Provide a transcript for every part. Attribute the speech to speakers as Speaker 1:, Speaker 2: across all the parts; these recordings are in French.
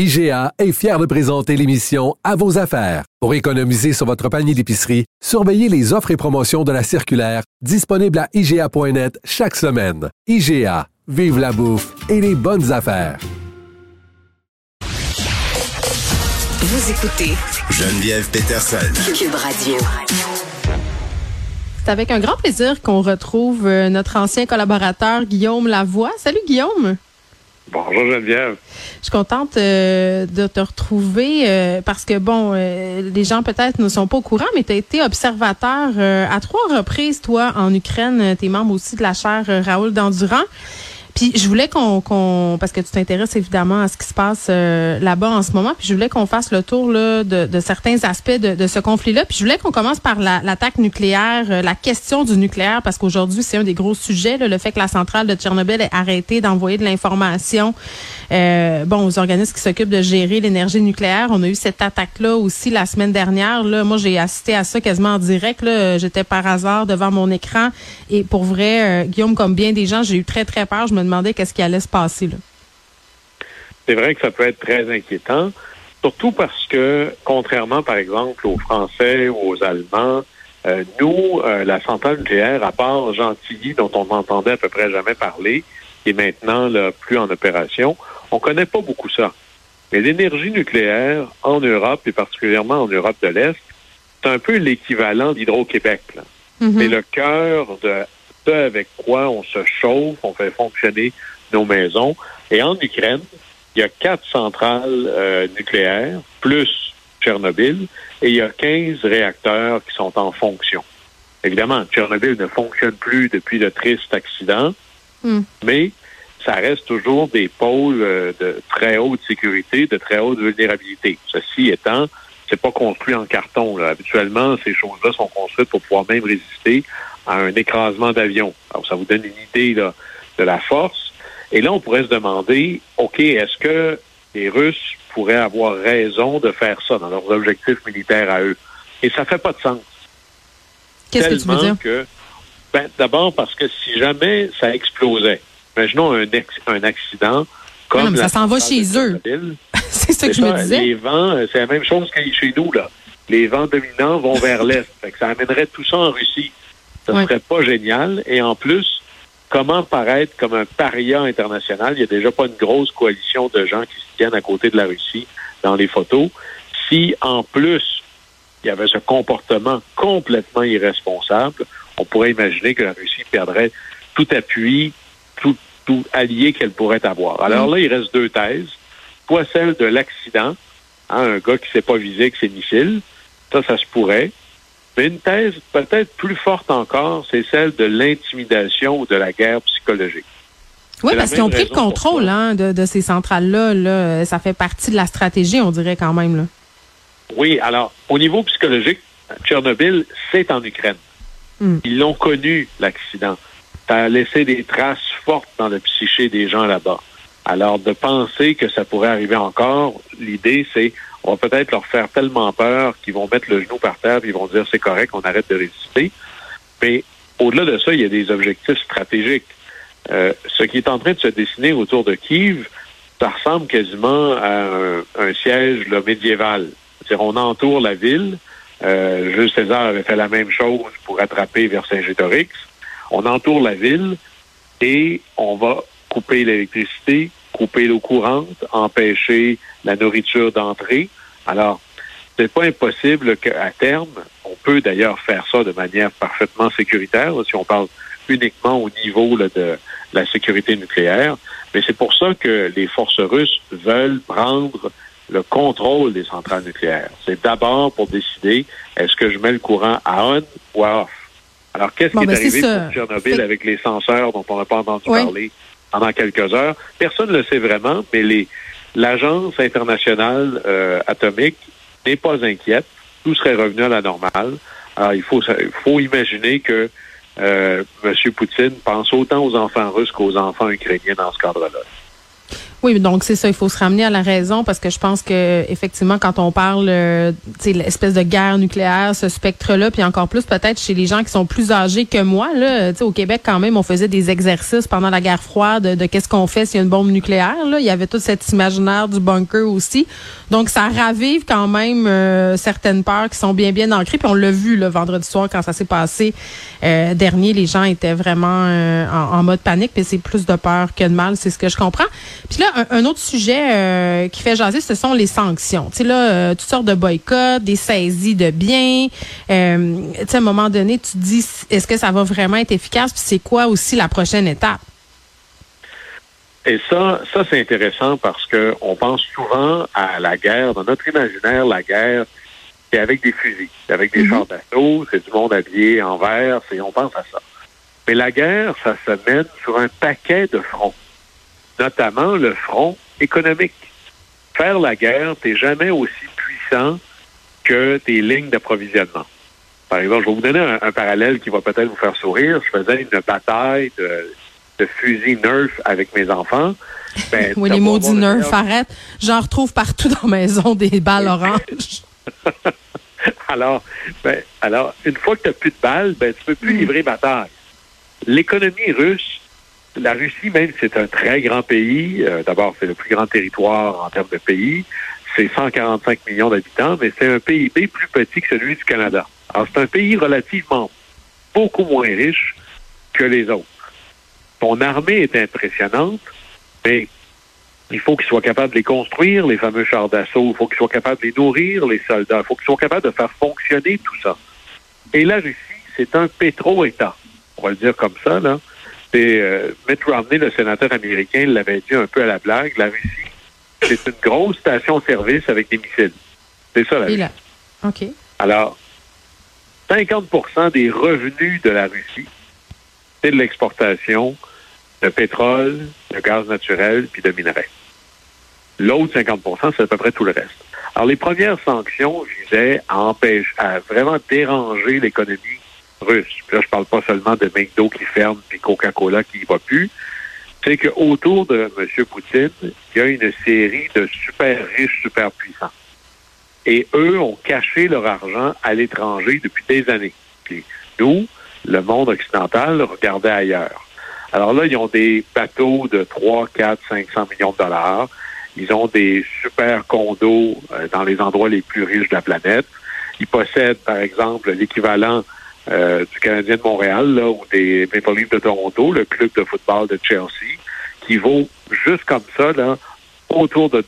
Speaker 1: IGA est fier de présenter l'émission À vos affaires. Pour économiser sur votre panier d'épicerie, surveillez les offres et promotions de la circulaire disponible à IGA.net chaque semaine. IGA, vive la bouffe et les bonnes affaires.
Speaker 2: Vous écoutez
Speaker 3: Geneviève Peterson.
Speaker 2: Cube Radio.
Speaker 4: C'est avec un grand plaisir qu'on retrouve euh, notre ancien collaborateur Guillaume Lavoie. Salut Guillaume.
Speaker 5: Bonjour Geneviève.
Speaker 4: Je suis contente euh, de te retrouver euh, parce que, bon, euh, les gens peut-être ne sont pas au courant, mais tu as été observateur à trois reprises, toi, en Ukraine. Tu es membre aussi de la chaire Raoul Dandurand. Puis je voulais qu'on, parce que tu t'intéresses évidemment à ce qui se passe euh, là-bas en ce moment, puis je voulais qu'on fasse le tour là, de, de certains aspects de, de ce conflit-là. Puis je voulais qu'on commence par la- l'attaque nucléaire, euh, la question du nucléaire, parce qu'aujourd'hui c'est un des gros sujets, là, le fait que la centrale de Tchernobyl ait arrêté d'envoyer de l'information, euh, bon, aux organismes qui s'occupent de gérer l'énergie nucléaire. On a eu cette attaque-là aussi la semaine dernière. Là, moi j'ai assisté à ça quasiment en direct. J'étais par hasard devant mon écran et pour vrai, euh, Guillaume, comme bien des gens, j'ai eu très très peur. Demandais qu'est-ce qui allait se passer.
Speaker 5: C'est vrai que ça peut être très inquiétant, surtout parce que, contrairement, par exemple, aux Français ou aux Allemands, euh, nous, euh, la centrale nucléaire, à part Gentilly, dont on n'entendait à peu près jamais parler, qui est maintenant là, plus en opération, on connaît pas beaucoup ça. Mais l'énergie nucléaire en Europe, et particulièrement en Europe de l'Est, c'est un peu l'équivalent d'Hydro-Québec.
Speaker 4: Mhm.
Speaker 5: C'est le cœur de ce avec quoi on se chauffe, on fait fonctionner nos maisons. Et en Ukraine, il y a quatre centrales euh, nucléaires, plus Tchernobyl, et il y a 15 réacteurs qui sont en fonction. Évidemment, Tchernobyl ne fonctionne plus depuis le triste accident,
Speaker 4: Hmm.
Speaker 5: mais ça reste toujours des pôles euh, de très haute sécurité, de très haute vulnérabilité. Ceci étant, c'est pas construit en carton. Là. Habituellement, ces choses-là sont construites pour pouvoir même résister à un écrasement d'avion. Alors, ça vous donne une idée là, de la force. Et là, on pourrait se demander, OK, est-ce que les Russes pourraient avoir raison de faire ça dans leurs objectifs militaires à eux? Et ça fait pas de sens.
Speaker 4: Qu'est-ce que tu veux dire?
Speaker 5: que, ben, d'abord parce que si jamais ça explosait, imaginons un, ex- un accident comme
Speaker 4: non, mais ça s'en va chez eux. C'est ça que je me disais.
Speaker 5: Les vents, euh, c'est la même chose que chez nous, là. Les vents dominants vont vers l'Est. Ça amènerait tout ça en Russie. Ça
Speaker 4: Ouais.
Speaker 5: serait pas génial. Et en plus, comment paraître comme un paria international? Il y a déjà pas une grosse coalition de gens qui se tiennent à côté de la Russie dans les photos. Si, en plus, il y avait ce comportement complètement irresponsable, on pourrait imaginer que la Russie perdrait tout appui, tout, tout allié qu'elle pourrait avoir. Alors là, il reste deux thèses. Soit celle de l'accident, hein, un gars qui s'est pas visé que c'est missile, ça, ça se pourrait. Mais une thèse peut-être plus forte encore, c'est celle de l'intimidation ou de la guerre psychologique.
Speaker 4: Oui, parce qu'ils ont pris le contrôle hein, de, de ces centrales-là. Là. Ça fait partie de la stratégie, on dirait quand même. Là.
Speaker 5: Oui, alors, au niveau psychologique, Tchernobyl, c'est en Ukraine.
Speaker 4: Hmm.
Speaker 5: Ils l'ont connu, l'accident. Ça a laissé des traces fortes dans le psyché des gens là-bas. Alors, de penser que ça pourrait arriver encore, l'idée, c'est on va peut-être leur faire tellement peur qu'ils vont mettre le genou par terre et ils vont dire c'est correct, on arrête de résister. Mais au-delà de ça, il y a des objectifs stratégiques. Euh, ce qui est en train de se dessiner autour de Kiev, ça ressemble quasiment à un, siège là, médiéval. C'est-à-dire, on entoure la ville. Euh, Jules César avait fait la même chose pour attraper Vercingétorix. On entoure la ville et on va couper l'électricité, couper l'eau courante, empêcher la nourriture d'entrer. Alors, c'est pas impossible qu'à terme, on peut d'ailleurs faire ça de manière parfaitement sécuritaire, si on parle uniquement au niveau de la sécurité nucléaire. Mais c'est pour ça que les forces russes veulent prendre le contrôle des centrales nucléaires. C'est d'abord pour décider est-ce que je mets le courant à on ou à off? Alors, qu'est-ce
Speaker 4: Bon,
Speaker 5: qui est
Speaker 4: ben,
Speaker 5: arrivé pour Tchernobyl avec les censeurs dont on n'a pas entendu
Speaker 4: Oui.
Speaker 5: parler pendant quelques heures? Personne ne le sait vraiment, mais les, l'Agence internationale euh, atomique n'est pas inquiète. Tout serait revenu à la normale. Alors, il faut, il faut imaginer que euh, M. Poutine pense autant aux enfants russes qu'aux enfants ukrainiens dans ce cadre-là.
Speaker 4: Oui, donc c'est ça, il faut se ramener à la raison parce que je pense que effectivement, quand on parle, euh, l'espèce de guerre nucléaire, ce spectre-là, puis encore plus peut-être chez les gens qui sont plus âgés que moi, là, tu au Québec quand même, on faisait des exercices pendant la guerre froide de, qu'est-ce qu'on fait s'il y a une bombe nucléaire. Là, il y avait tout cet imaginaire du bunker aussi, donc ça ravive quand même euh, certaines peurs qui sont bien bien ancrées. Puis on l'a vu le vendredi soir quand ça s'est passé euh, dernier, les gens étaient vraiment en, en, mode panique, puis c'est plus de peur que de mal, c'est ce que je comprends. Puis là un, autre sujet euh, qui fait jaser, ce sont les sanctions. Tu sais, là, euh, toutes sortes de boycotts, des saisies de biens. Euh, tu sais, à un moment donné, tu te dis, est-ce que ça va vraiment être efficace? Puis c'est quoi aussi la prochaine étape?
Speaker 5: Et ça, ça c'est intéressant parce que on pense souvent à la guerre. Dans notre imaginaire, la guerre, c'est avec des fusils, c'est avec des mm-hmm. chars d'assaut, c'est du monde habillé en vert, c'est on pense à ça. Mais la guerre, ça se mène sur un paquet de fronts notamment le front économique. Faire la guerre, tu jamais aussi puissant que tes lignes d'approvisionnement. Par exemple, je vais vous donner un, parallèle qui va peut-être vous faire sourire. Je faisais une bataille de, de fusil Nerf avec mes enfants.
Speaker 4: Ben, oui, les maudits Nerf, arrête. J'en retrouve partout dans la maison des balles oranges.
Speaker 5: alors, ben, alors, une fois que tu n'as plus de balles, ben, tu peux plus mm. livrer bataille. L'économie russe la Russie, même c'est un très grand pays, euh, d'abord c'est le plus grand territoire en termes de pays, c'est 145 millions d'habitants, mais c'est un PIB plus petit que celui du Canada. Alors c'est un pays relativement beaucoup moins riche que les autres. Son armée est impressionnante, mais il faut qu'il soit capable de les construire, les fameux chars d'assaut, il faut qu'il soit capable de les nourrir, les soldats, il faut qu'il soit capable de faire fonctionner tout ça. Et la Russie, c'est un pétro-État. On va le dire comme ça, là. C'est euh, Mitt Romney, le sénateur américain, l'avait dit un peu à la blague. La Russie, c'est une grosse station-service avec des missiles. C'est ça la Russie.
Speaker 4: OK.
Speaker 5: Alors, 50% des revenus de la Russie, c'est de l'exportation de pétrole, de gaz naturel puis de minerais. L'autre 50 c'est à peu près tout le reste. Alors, les premières sanctions visaient à empêcher, à vraiment déranger l'économie russe. Puis là, je parle pas seulement de McDo qui ferme puis Coca-Cola qui va plus. C'est qu'autour de M. Poutine, il y a une série de super riches, super puissants. Et eux ont caché leur argent à l'étranger depuis des années. Puis nous, le monde occidental, regardait ailleurs. Alors là, ils ont des bateaux de 3, 4, 500 millions de dollars. Ils ont des super condos euh, dans les endroits les plus riches de la planète. Ils possèdent, par exemple, l'équivalent euh, du Canadien de Montréal là, ou des Maple Leafs de Toronto, le club de football de Chelsea, qui vaut juste comme ça là, autour de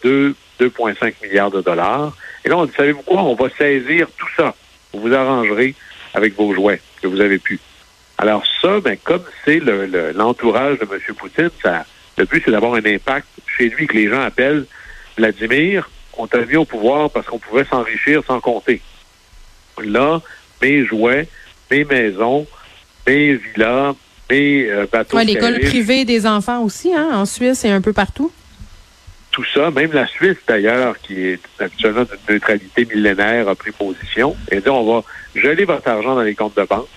Speaker 5: 2,5 milliards de dollars. Et là, on dit, savez-vous quoi? On va saisir tout ça. Vous vous arrangerez avec vos jouets que vous avez pu. Alors ça, ben, comme c'est l'entourage de M. Poutine, ça, le but, c'est d'avoir un impact chez lui que les gens appellent Vladimir, on t'a mis au pouvoir parce qu'on pouvait s'enrichir sans compter. Là, mes jouets, mes maisons, mes villas, mes euh, bateaux.
Speaker 4: Ouais, l'école privée des enfants aussi, hein, en Suisse et un peu partout.
Speaker 5: Tout ça, même la Suisse d'ailleurs, qui est actuellement d'une neutralité millénaire, a pris position et dit on va geler votre argent dans les comptes de banque,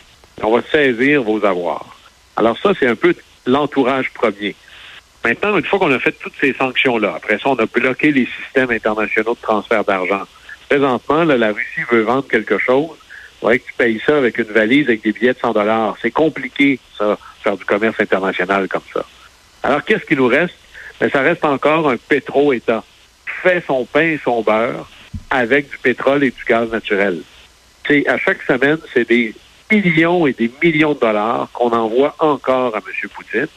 Speaker 5: on va saisir vos avoirs. Alors ça, c'est un peu l'entourage premier. Maintenant, une fois qu'on a fait toutes ces sanctions-là, après ça, on a bloqué les systèmes internationaux de transfert d'argent. Présentement, la Russie veut vendre quelque chose faudrait que tu payes ça avec une valise avec des billets de 100 dollars. C'est compliqué, ça, faire du commerce international comme ça. Alors, qu'est-ce qui nous reste? Mais ben, ça reste encore un pétro-État. Fait son pain et son beurre avec du pétrole et du gaz naturel. C'est à chaque semaine, c'est des millions et des millions de dollars qu'on envoie encore à M. Poutine.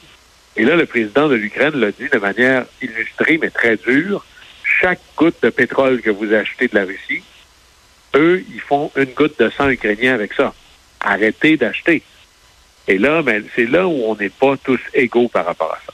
Speaker 5: Et là, le président de l'Ukraine l'a dit de manière illustrée, mais très dure. Chaque goutte de pétrole que vous achetez de la Russie, eux, ils font une goutte de sang ukrainien avec ça. Arrêtez d'acheter. Et là, ben, c'est là où on n'est pas tous égaux par rapport à ça.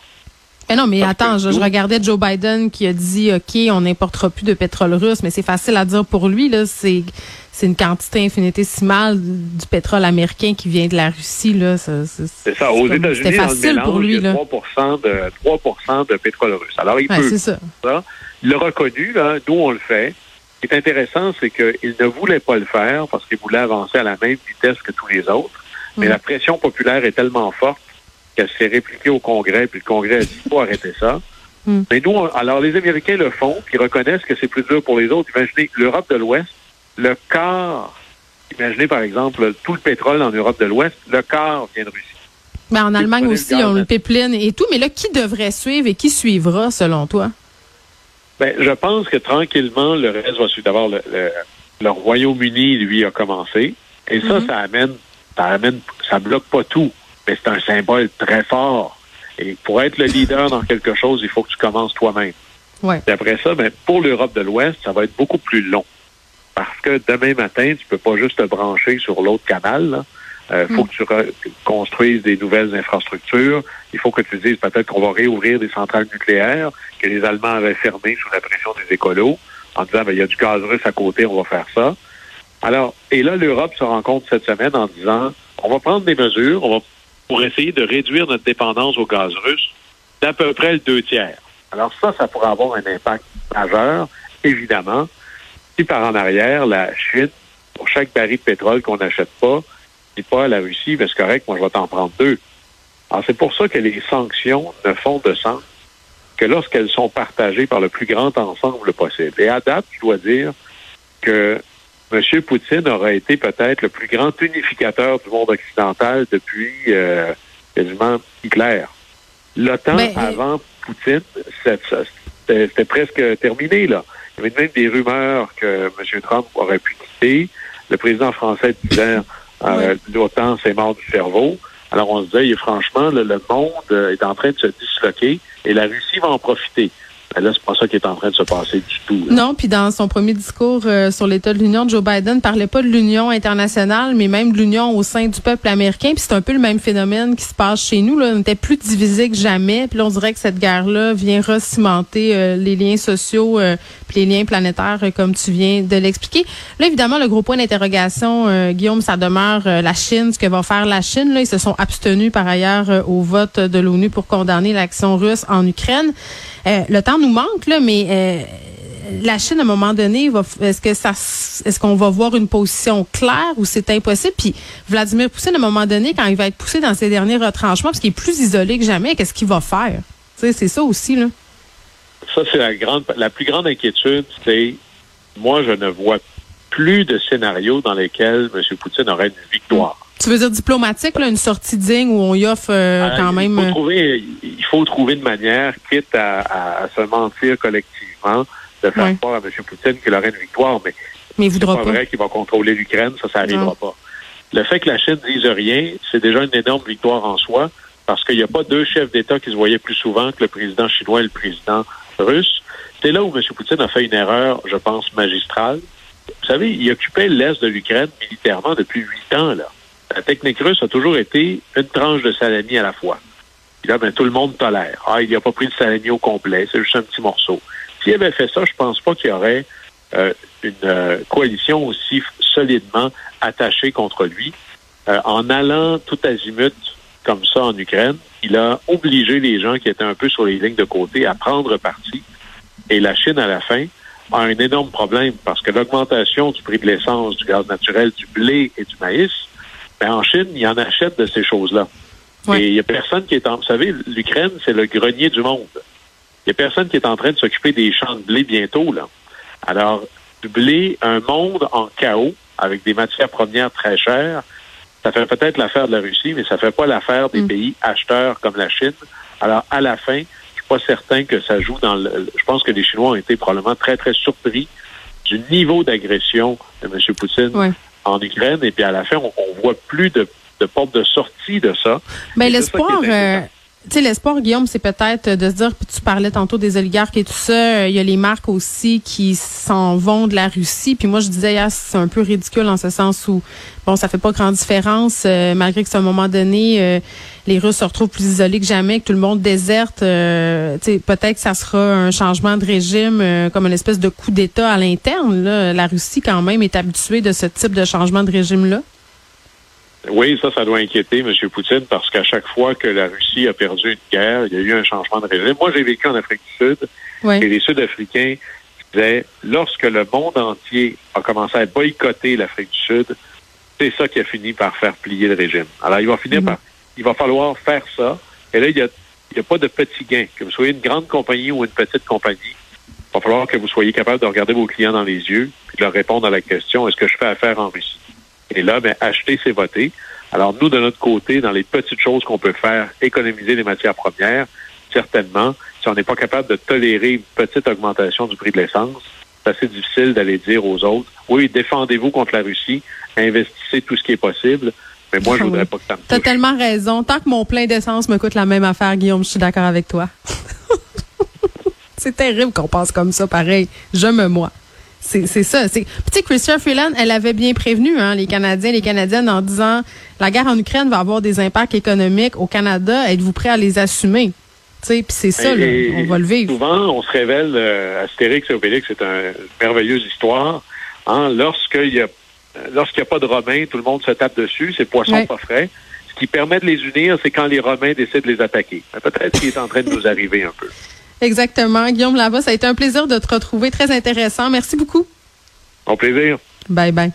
Speaker 4: Mais non, mais attends, je, regardais Joe Biden qui a dit OK, on n'importera plus de pétrole russe, mais c'est facile à dire pour lui, là, c'est c'est une quantité infinitésimale du pétrole américain qui vient de la Russie. Là.
Speaker 5: C'est ça. Aux États-Unis, facile pour lui, il y a 3 de, 3% de pétrole russe. Alors, il peut.
Speaker 4: Ça.
Speaker 5: ça. il l'a reconnu, là, nous on le fait. Ce qui est intéressant, c'est qu'il ne voulait pas le faire parce qu'il voulait avancer à la même vitesse que tous les autres. Mais la pression populaire est tellement forte qu'elle s'est répliquée au Congrès, puis le Congrès a dit faut arrêter ça. Mais nous, on- alors les Américains le font, puis ils reconnaissent que c'est plus dur pour les autres. Imaginez l'Europe de l'Ouest, le quart, imaginez par exemple tout le pétrole en Europe de l'Ouest, le quart vient de Russie.
Speaker 4: Ben, en Allemagne aussi, ont le pipeline et tout. Mais là, qui devrait suivre et qui suivra, selon toi?
Speaker 5: Ben, je pense que tranquillement, le reste va suivre. D'abord, le, le, le Royaume-Uni, lui, a commencé. Et ça,
Speaker 4: Mhm.
Speaker 5: ça amène, ça amène, ça bloque pas tout. Mais c'est un symbole très fort. Et pour être le leader dans quelque chose, il faut que tu commences toi-même.
Speaker 4: Ouais.
Speaker 5: Et après ça, ben, pour l'Europe de l'Ouest, ça va être beaucoup plus long. Parce que demain matin, tu peux pas juste te brancher sur l'autre canal. Il faut que tu construises des nouvelles infrastructures. Il faut que tu dises peut-être qu'on va réouvrir des centrales nucléaires que les Allemands avaient fermées sous la pression des écolos en disant ben, il y a du gaz russe à côté, on va faire ça. Alors, et là, l'Europe se rend compte cette semaine en disant on va prendre des mesures, on va pour essayer de réduire notre dépendance au gaz russe d'à peu près le deux tiers. Alors ça, ça pourrait avoir un impact majeur, évidemment. Si par en arrière, la Chine, pour chaque baril de pétrole qu'on n'achète pas, dit pas à la Russie, ben, c'est correct, moi je vais t'en prendre deux. Alors c'est pour ça que les sanctions ne font de sens que lorsqu'elles sont partagées par le plus grand ensemble possible. Et à date, je dois dire que M. Poutine aurait été peut-être le plus grand unificateur du monde occidental depuis euh, quasiment Hitler. L'OTAN,
Speaker 4: Ben, euh,
Speaker 5: avant Poutine, c'était presque terminé. Là. Il y avait même des rumeurs que M. Trump aurait pu quitter. Le président français disait euh, l'OTAN, c'est mort du cerveau. Alors on se disait, franchement, le, le monde euh, est en train de se disloquer et la Russie va en profiter. Mais là, pas ça qui est en train de se passer du tout.
Speaker 4: Non, puis dans son premier discours euh, sur l'état de l'Union, Joe Biden parlait pas de l'Union internationale, mais même de l'Union au sein du peuple américain. Puis c'est un peu le même phénomène qui se passe chez nous. Là. On était plus divisés que jamais. Puis on dirait que cette guerre-là vient recimenter euh, les liens sociaux euh, puis les liens planétaires, euh, comme tu viens de l'expliquer. Là, évidemment, le gros point d'interrogation, euh, Guillaume, ça demeure euh, la Chine, ce que va faire la Chine. Là, ils se sont abstenus par ailleurs au vote de l'ONU pour condamner l'action russe en Ukraine. Le temps nous manque, là, mais euh, la Chine, à un moment donné, est-ce que ça, est-ce qu'on va voir une position claire ou c'est impossible? Puis Vladimir Poutine, à un moment donné, quand il va être poussé dans ses derniers retranchements, parce qu'il est plus isolé que jamais, qu'est-ce qu'il va faire? C'est ça aussi, là.
Speaker 5: Ça, c'est la grande, la plus grande inquiétude, c'est, moi, je ne vois plus de scénarios dans lesquels M. Poutine aurait une victoire.
Speaker 4: Tu veux dire diplomatique, là, une sortie digne où on y offre euh,
Speaker 5: Euh,
Speaker 4: quand même.
Speaker 5: Il faut,
Speaker 4: euh,
Speaker 5: trouver, il faut trouver une manière, quitte à, à- se mentir collectivement, de faire
Speaker 4: Ouais.
Speaker 5: croire à M. Poutine qu'il aurait une victoire, mais
Speaker 4: mais il
Speaker 5: c'est
Speaker 4: voudra
Speaker 5: pas
Speaker 4: pas.
Speaker 5: vrai qu'il va contrôler l'Ukraine, ça, ça n'arrivera pas. Le fait que la Chine dise rien, c'est déjà une énorme victoire en soi, parce qu'il n'y a pas deux chefs d'État qui se voyaient plus souvent que le président chinois et le président russe. C'est là où M. Poutine a fait une erreur, je pense, magistrale. Vous savez, il occupait l'Est de l'Ukraine militairement depuis huit ans, là. La technique russe a toujours été une tranche de salami à la fois. Puis là, ben, tout le monde tolère. Ah, il n'a pas pris le salami au complet, c'est juste un petit morceau. S'il avait fait ça, je pense pas qu'il y aurait euh, une euh, coalition aussi solidement attachée contre lui. Euh, en allant tout azimut comme ça en Ukraine, il a obligé les gens qui étaient un peu sur les lignes de côté à prendre parti. Et la Chine, à la fin, a un énorme problème parce que l'augmentation du prix de l'essence, du gaz naturel, du blé et du maïs, ben, en Chine, il en achète de ces choses-là.
Speaker 4: Ouais.
Speaker 5: Et il n'y a personne qui est en... Vous savez, l'Ukraine, c'est le grenier du monde. Il n'y a personne qui est en train de s'occuper des champs de blé bientôt, là. Alors, du blé, un monde en chaos, avec des matières premières très chères, ça fait peut-être l'affaire de la Russie, mais ça fait pas l'affaire des
Speaker 4: Mm.
Speaker 5: pays acheteurs comme la Chine. Alors, à la fin, je suis pas certain que ça joue dans le... Je pense que les Chinois ont été probablement très, très surpris du niveau d'agression de M. Poutine
Speaker 4: Ouais.
Speaker 5: En Ukraine. Et puis, à la fin, on, on voit plus de, de porte de sortie de ça. Ça
Speaker 4: l'espoir, tu sais, l'espoir, Guillaume, c'est peut-être de se dire, puis tu parlais tantôt des oligarques et tout ça, euh, il y a les marques aussi qui s'en vont de la Russie. Puis moi, je disais, hier, c'est un peu ridicule en ce sens où, bon, ça fait pas grande différence, euh, malgré que c'est un moment donné, euh, les Russes se retrouvent plus isolés que jamais, que tout le monde déserte. euh, tu sais, peut-être que ça sera un changement de régime, euh, comme une espèce de coup d'État à l'interne. La Russie, quand même, est habituée de ce type de changement de régime-là.
Speaker 5: Oui, ça, ça doit inquiéter M. Poutine parce qu'à chaque fois que la Russie a perdu une guerre, il y a eu un changement de régime. Moi, j'ai vécu en Afrique du Sud
Speaker 4: Oui.
Speaker 5: et les Sud-Africains disaient, lorsque le monde entier a commencé à boycotter l'Afrique du Sud, c'est ça qui a fini par faire plier le régime. Alors, il va finir
Speaker 4: Mhm.
Speaker 5: par, il va falloir faire ça. Et là, il y a, il y a pas de petits gains. Que vous soyez une grande compagnie ou une petite compagnie, il va falloir que vous soyez capable de regarder vos clients dans les yeux et de leur répondre à la question, est-ce que je fais affaire en Russie? Et là, ben, acheter, c'est voter. Alors, nous, de notre côté, dans les petites choses qu'on peut faire, économiser les matières premières, certainement, si on n'est pas capable de tolérer une petite augmentation du prix de l'essence, c'est assez difficile d'aller dire aux autres, oui, défendez-vous contre la Russie, investissez tout ce qui est possible, mais moi, je
Speaker 4: Ah
Speaker 5: voudrais pas que ça me
Speaker 4: T'as tellement raison. Tant que mon plein d'essence me coûte la même affaire, Guillaume, je suis d'accord avec toi. c'est terrible qu'on pense comme ça, pareil. Je me moi. C'est ça. C'est tu sais, Chrystia Freeland, elle avait bien prévenu hein, les Canadiens, les Canadiennes en disant la guerre en Ukraine va avoir des impacts économiques au Canada. Êtes-vous prêt à les assumer? Tu sais, puis c'est ça, là,
Speaker 5: Et-
Speaker 4: on va le vivre.
Speaker 5: Souvent, on se révèle, euh, Astérix et Obélix, c'est un- une merveilleuse histoire. Hein, lorsqu'il y a lorsqu'il n'y a pas de Romains, tout le monde se tape dessus, c'est poisson
Speaker 4: Ouais.
Speaker 5: pas frais. Ce qui permet de les unir, c'est quand les Romains décident de les attaquer. Mais Peut-être qu'il est en train de nous arriver un peu.
Speaker 4: Exactement. Guillaume Lava, ça a été un plaisir de te retrouver. Très intéressant. Merci beaucoup.
Speaker 5: Au plaisir.
Speaker 4: Bye bye.